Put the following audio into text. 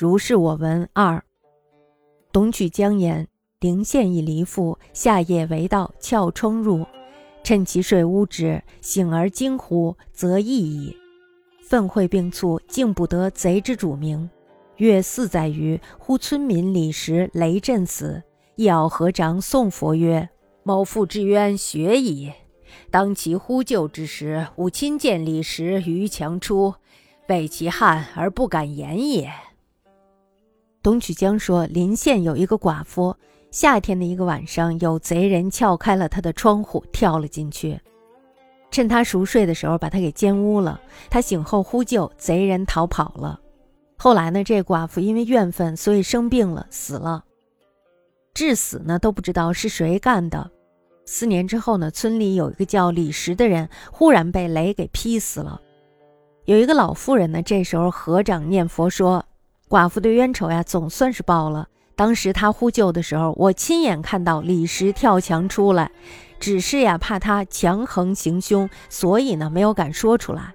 如是我闻。二，董曲江言：灵县一离父，夏夜为道，撬窗入，趁其睡屋之，醒而惊呼，则异矣。愤秽并促，竟不得贼之主名。月四载余，呼村民李石雷震死。一敖合掌送佛曰：“某父之冤雪矣。当其呼救之时，吾亲见李石于墙出，畏其憾而不敢言也。”董曲江说：“临县有一个寡妇，夏天的一个晚上，有贼人撬开了他的窗户，跳了进去，趁他熟睡的时候，把他给奸污了。他醒后呼救，贼人逃跑了。”后来呢，这寡妇因为怨愤，所以生病了，死了。至死呢都不知道是谁干的。四年之后呢，村里有一个叫李石的人，忽然被雷给劈死了。有一个老妇人呢，这时候合掌念佛说：“寡妇的冤仇呀，总算是报了。当时她呼救的时候，我亲眼看到李石跳墙出来，只是呀，怕他强横行凶，所以呢，没有敢说出来。”